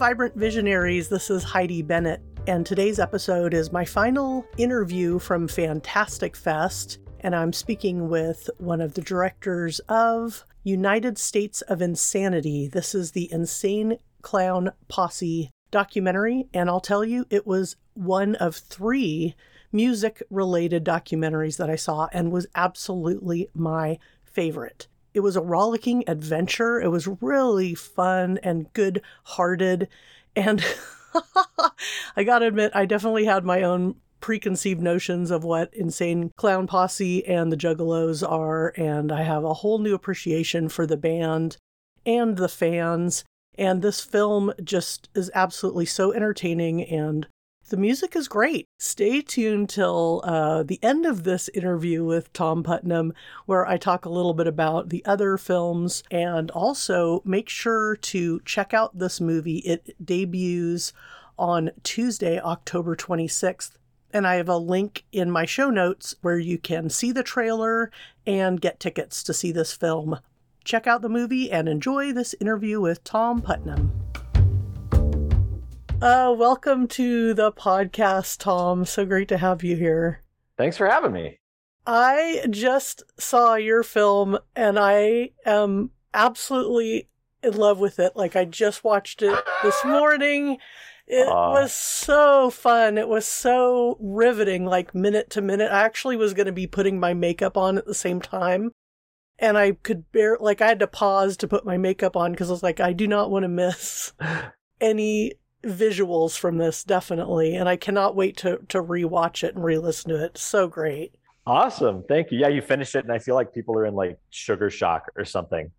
Vibrant Visionaries. This is Heidi Bennett, and today's episode is my final interview from Fantastic Fest. And I'm speaking with one of the directors of United States of Insanity. This is the Insane Clown Posse documentary, and I'll tell you, it was one of three music related documentaries that I saw and was absolutely my favorite. It was a rollicking adventure. It was really fun and good hearted. And I gotta admit, I definitely had my own preconceived notions of what Insane Clown Posse and the Juggalos are. And I have a whole new appreciation for the band and the fans. And this film just is absolutely so entertaining and the music is great. Stay tuned till uh, the end of this interview with Tom Putnam, where I talk a little bit about the other films and also make sure to check out this movie. It debuts on Tuesday, October 26th. And I have a link in my show notes where you can see the trailer and get tickets to see this film. Check out the movie and enjoy this interview with Tom Putnam. Uh, welcome to the podcast, Tom. So great to have you here. Thanks for having me. I just saw your film and I am absolutely in love with it. Like, I just watched it this morning. It uh, was so fun. It was so riveting, like minute to minute. I actually was going to be putting my makeup on at the same time. And I could bear, like, I had to pause to put my makeup on because I was like, I do not want to miss any visuals from this definitely and i cannot wait to to rewatch it and re-listen to it. So great. Awesome. Thank you. Yeah you finished it and i feel like people are in like sugar shock or something.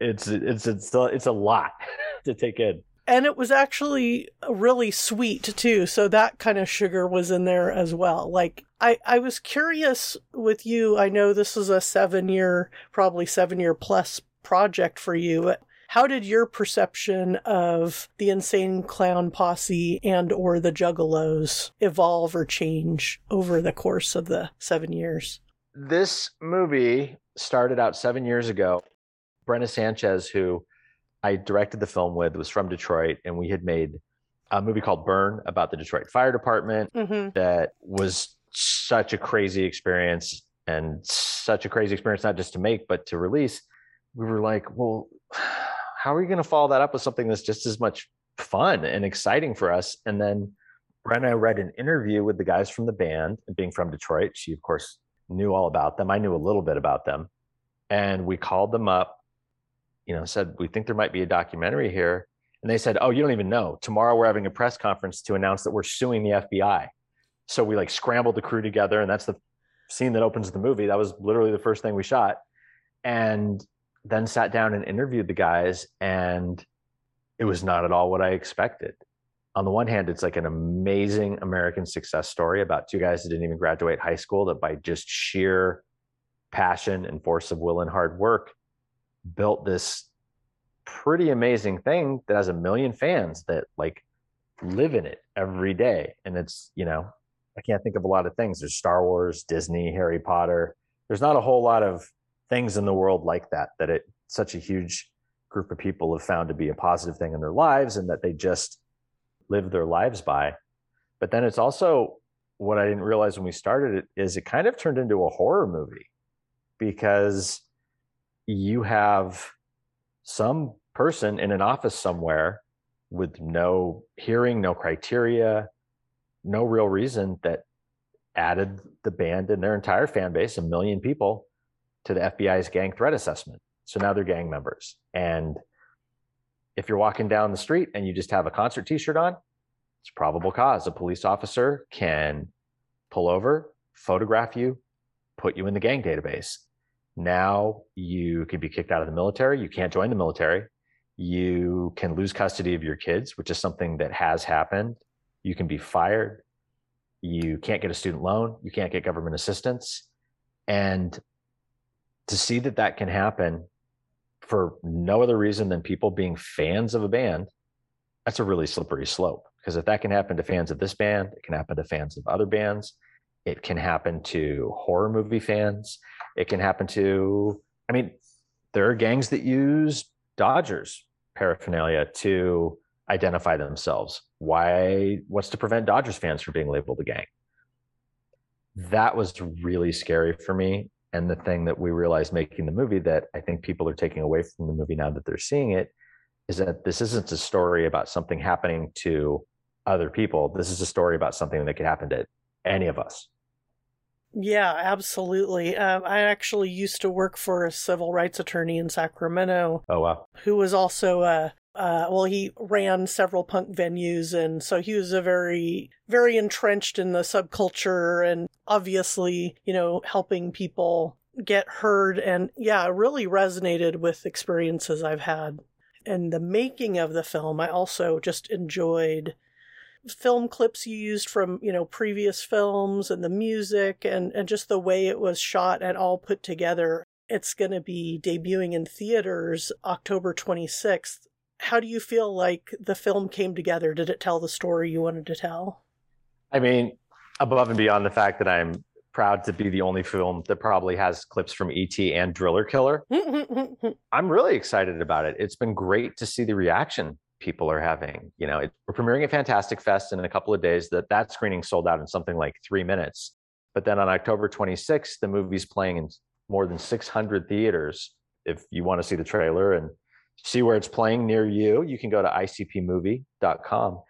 It's it's it's a, it's a lot to take in. And it was actually really sweet too so that kind of sugar was in there as well. Like i i was curious with you i know this is a seven year probably seven year plus project for you how did your perception of the insane clown posse and or the juggalos evolve or change over the course of the 7 years? This movie started out 7 years ago. Brenna Sanchez who I directed the film with was from Detroit and we had made a movie called Burn about the Detroit Fire Department mm-hmm. that was such a crazy experience and such a crazy experience not just to make but to release. We were like, well how are you going to follow that up with something that's just as much fun and exciting for us? And then Brenna read an interview with the guys from the band, and being from Detroit, she of course knew all about them. I knew a little bit about them, and we called them up. You know, said we think there might be a documentary here, and they said, "Oh, you don't even know. Tomorrow we're having a press conference to announce that we're suing the FBI." So we like scrambled the crew together, and that's the scene that opens the movie. That was literally the first thing we shot, and then sat down and interviewed the guys and it was not at all what I expected. On the one hand, it's like an amazing American success story about two guys that didn't even graduate high school that by just sheer passion and force of will and hard work built this pretty amazing thing that has a million fans that like live in it every day. And it's, you know, I can't think of a lot of things. There's Star Wars, Disney, Harry Potter. There's not a whole lot of things in the world like that that it such a huge group of people have found to be a positive thing in their lives and that they just live their lives by. But then it's also what i didn't realize when we started it is it kind of turned into a horror movie because you have some person in an office somewhere with no hearing no criteria no real reason that added the band and their entire fan base a million people to the FBI's gang threat assessment. So now they're gang members. And if you're walking down the street and you just have a concert t-shirt on, it's probable cause. A police officer can pull over, photograph you, put you in the gang database. Now you could be kicked out of the military. You can't join the military. You can lose custody of your kids, which is something that has happened. You can be fired. You can't get a student loan. You can't get government assistance. And to see that that can happen for no other reason than people being fans of a band, that's a really slippery slope. Because if that can happen to fans of this band, it can happen to fans of other bands. It can happen to horror movie fans. It can happen to, I mean, there are gangs that use Dodgers paraphernalia to identify themselves. Why? What's to prevent Dodgers fans from being labeled a gang? That was really scary for me. And the thing that we realized making the movie that I think people are taking away from the movie now that they're seeing it is that this isn't a story about something happening to other people. This is a story about something that could happen to any of us. Yeah, absolutely. Um, I actually used to work for a civil rights attorney in Sacramento. Oh, wow. Who was also a uh, well, he ran several punk venues, and so he was a very, very entrenched in the subculture, and obviously, you know, helping people get heard. And yeah, it really resonated with experiences I've had. And the making of the film, I also just enjoyed film clips you used from you know previous films and the music and and just the way it was shot and all put together it's going to be debuting in theaters October 26th how do you feel like the film came together? Did it tell the story you wanted to tell? I mean, above and beyond the fact that I'm proud to be the only film that probably has clips from ET and Driller Killer, I'm really excited about it. It's been great to see the reaction people are having. You know, it, we're premiering at Fantastic Fest in a couple of days. That that screening sold out in something like three minutes. But then on October 26th, the movie's playing in more than 600 theaters. If you want to see the trailer and see where it's playing near you, you can go to icpmovie.com.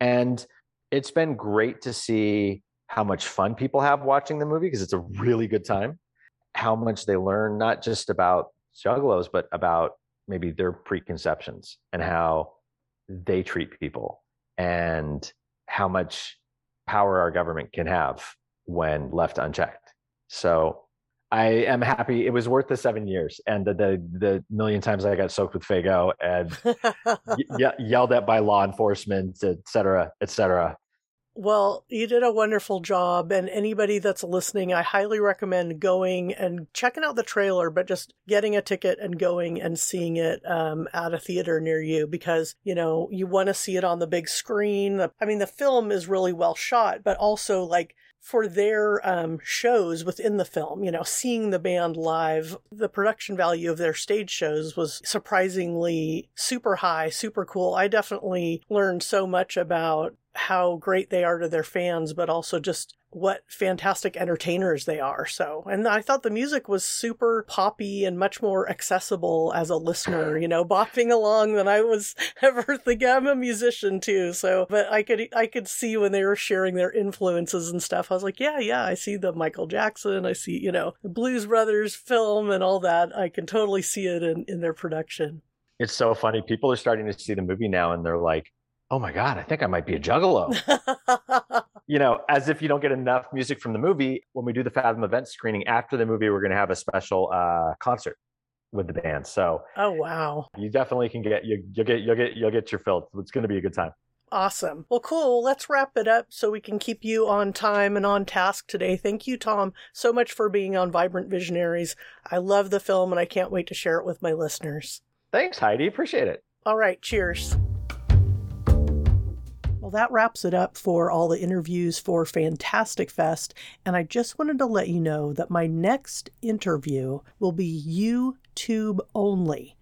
And it's been great to see how much fun people have watching the movie because it's a really good time. How much they learn, not just about juggalos, but about maybe their preconceptions and how they treat people and how much power our government can have when left unchecked. So I am happy. It was worth the seven years and the the, the million times I got soaked with Faygo and ye- yelled at by law enforcement, et cetera, et cetera. Well, you did a wonderful job. And anybody that's listening, I highly recommend going and checking out the trailer, but just getting a ticket and going and seeing it um, at a theater near you because, you know, you want to see it on the big screen. I mean, the film is really well shot, but also like for their um, shows within the film. You know, seeing the band live, the production value of their stage shows was surprisingly super high, super cool. I definitely learned so much about how great they are to their fans, but also just what fantastic entertainers they are. So, and I thought the music was super poppy and much more accessible as a listener, you know, bopping along than I was ever thinking. I'm a musician too. So, but I could, I could see when they were sharing their influences and stuff. I was like, yeah, yeah, I see the Michael Jackson. I see, you know, the Blues Brothers film and all that. I can totally see it in, in their production. It's so funny. People are starting to see the movie now and they're like, oh my god i think i might be a juggalo you know as if you don't get enough music from the movie when we do the fathom event screening after the movie we're going to have a special uh, concert with the band so oh wow you definitely can get you, you'll get you'll get you'll get your fill it's going to be a good time Awesome. Well, cool. Let's wrap it up so we can keep you on time and on task today. Thank you, Tom, so much for being on Vibrant Visionaries. I love the film and I can't wait to share it with my listeners. Thanks, Heidi. Appreciate it. All right. Cheers. Well, that wraps it up for all the interviews for Fantastic Fest. And I just wanted to let you know that my next interview will be YouTube only.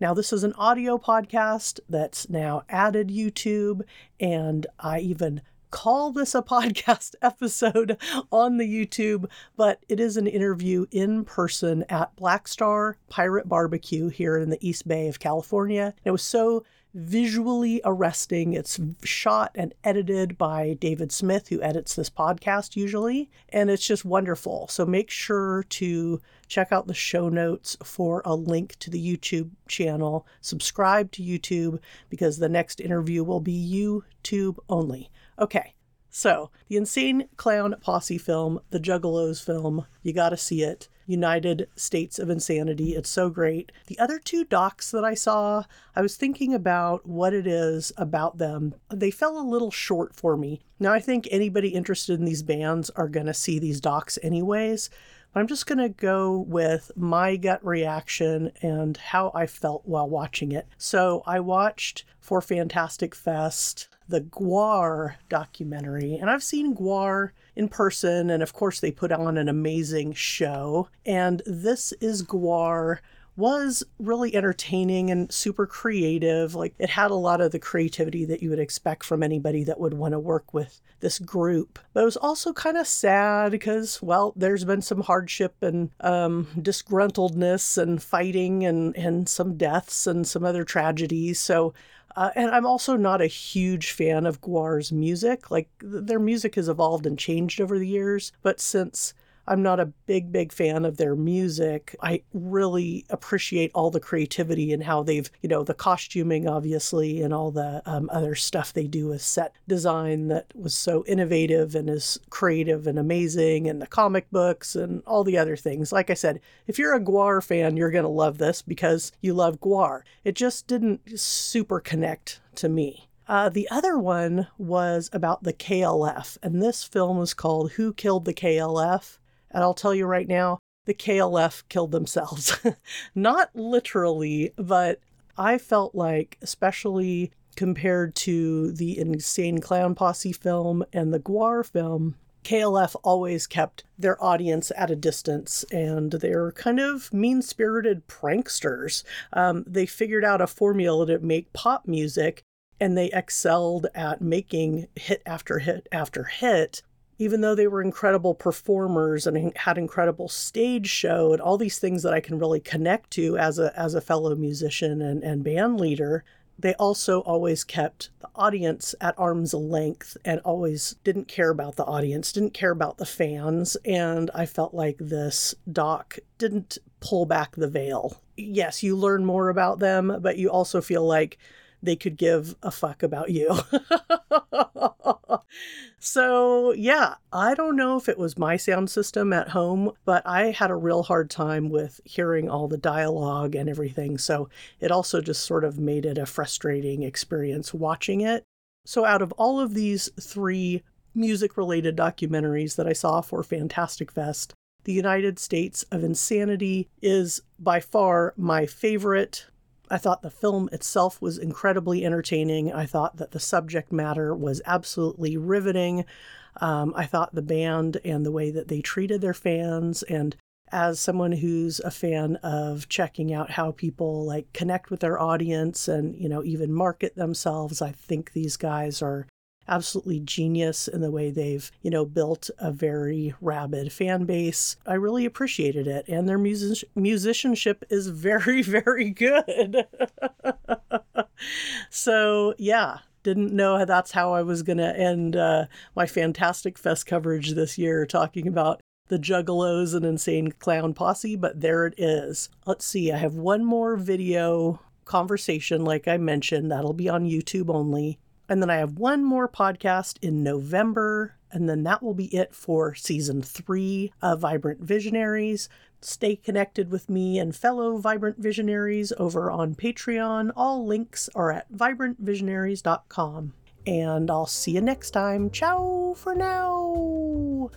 Now, this is an audio podcast that's now added YouTube, and I even call this a podcast episode on the YouTube, but it is an interview in person at Black Star Pirate Barbecue here in the East Bay of California. It was so visually arresting. It's shot and edited by David Smith, who edits this podcast usually, and it's just wonderful. So make sure to check out the show notes for a link to the YouTube channel. Subscribe to YouTube because the next interview will be YouTube only. Okay. So, the Insane Clown Posse film, the Juggalos film, you gotta see it. United States of Insanity. It's so great. The other two docs that I saw, I was thinking about what it is about them. They fell a little short for me. Now, I think anybody interested in these bands are going to see these docs anyways. But I'm just going to go with my gut reaction and how I felt while watching it. So I watched for Fantastic Fest the GWAR documentary, and I've seen GWAR in person, and of course, they put on an amazing show. And this is GWAR was really entertaining and super creative. Like it had a lot of the creativity that you would expect from anybody that would want to work with this group. But it was also kind of sad because, well, there's been some hardship and um, disgruntledness and fighting and, and some deaths and some other tragedies. So uh, and I'm also not a huge fan of GWAR's music. Like, th- their music has evolved and changed over the years. But since I'm not a big, big fan of their music. I really appreciate all the creativity and how they've, you know, the costuming, obviously, and all the um, other stuff they do with set design that was so innovative and is creative and amazing, and the comic books and all the other things. Like I said, if you're a GWAR fan, you're going to love this because you love GWAR. It just didn't super connect to me. Uh, the other one was about the KLF, and this film was called Who Killed the KLF? And I'll tell you right now, the KLF killed themselves. Not literally, but I felt like, especially compared to the Insane Clown Posse film and the GWAR film, KLF always kept their audience at a distance and they're kind of mean spirited pranksters. Um, they figured out a formula to make pop music and they excelled at making hit after hit after hit even though they were incredible performers and had incredible stage show and all these things that I can really connect to as a as a fellow musician and, and band leader, they also always kept the audience at arm's length and always didn't care about the audience, didn't care about the fans. And I felt like this doc didn't pull back the veil. Yes, you learn more about them, but you also feel like they could give a fuck about you. so, yeah, I don't know if it was my sound system at home, but I had a real hard time with hearing all the dialogue and everything. So, it also just sort of made it a frustrating experience watching it. So, out of all of these three music related documentaries that I saw for Fantastic Fest, the United States of Insanity is by far my favorite I thought the film itself was incredibly entertaining. I thought that the subject matter was absolutely riveting. Um, I thought the band and the way that they treated their fans and as someone who's a fan of checking out how people like connect with their audience and you know even market themselves i think these guys are absolutely genius in the way they've, you know, built a very rabid fan base. I really appreciated it. And their music- musicianship is very, very good. so, yeah, didn't know that's how I was going to end uh, my Fantastic Fest coverage this year, talking about the Juggalos and Insane Clown Posse, but there it is. Let's see, I have one more video conversation, like I mentioned, that'll be on YouTube only. And then I have one more podcast in November, and then that will be it for season three of Vibrant Visionaries. Stay connected with me and fellow Vibrant Visionaries over on Patreon. All links are at vibrantvisionaries.com. And I'll see you next time. Ciao for now.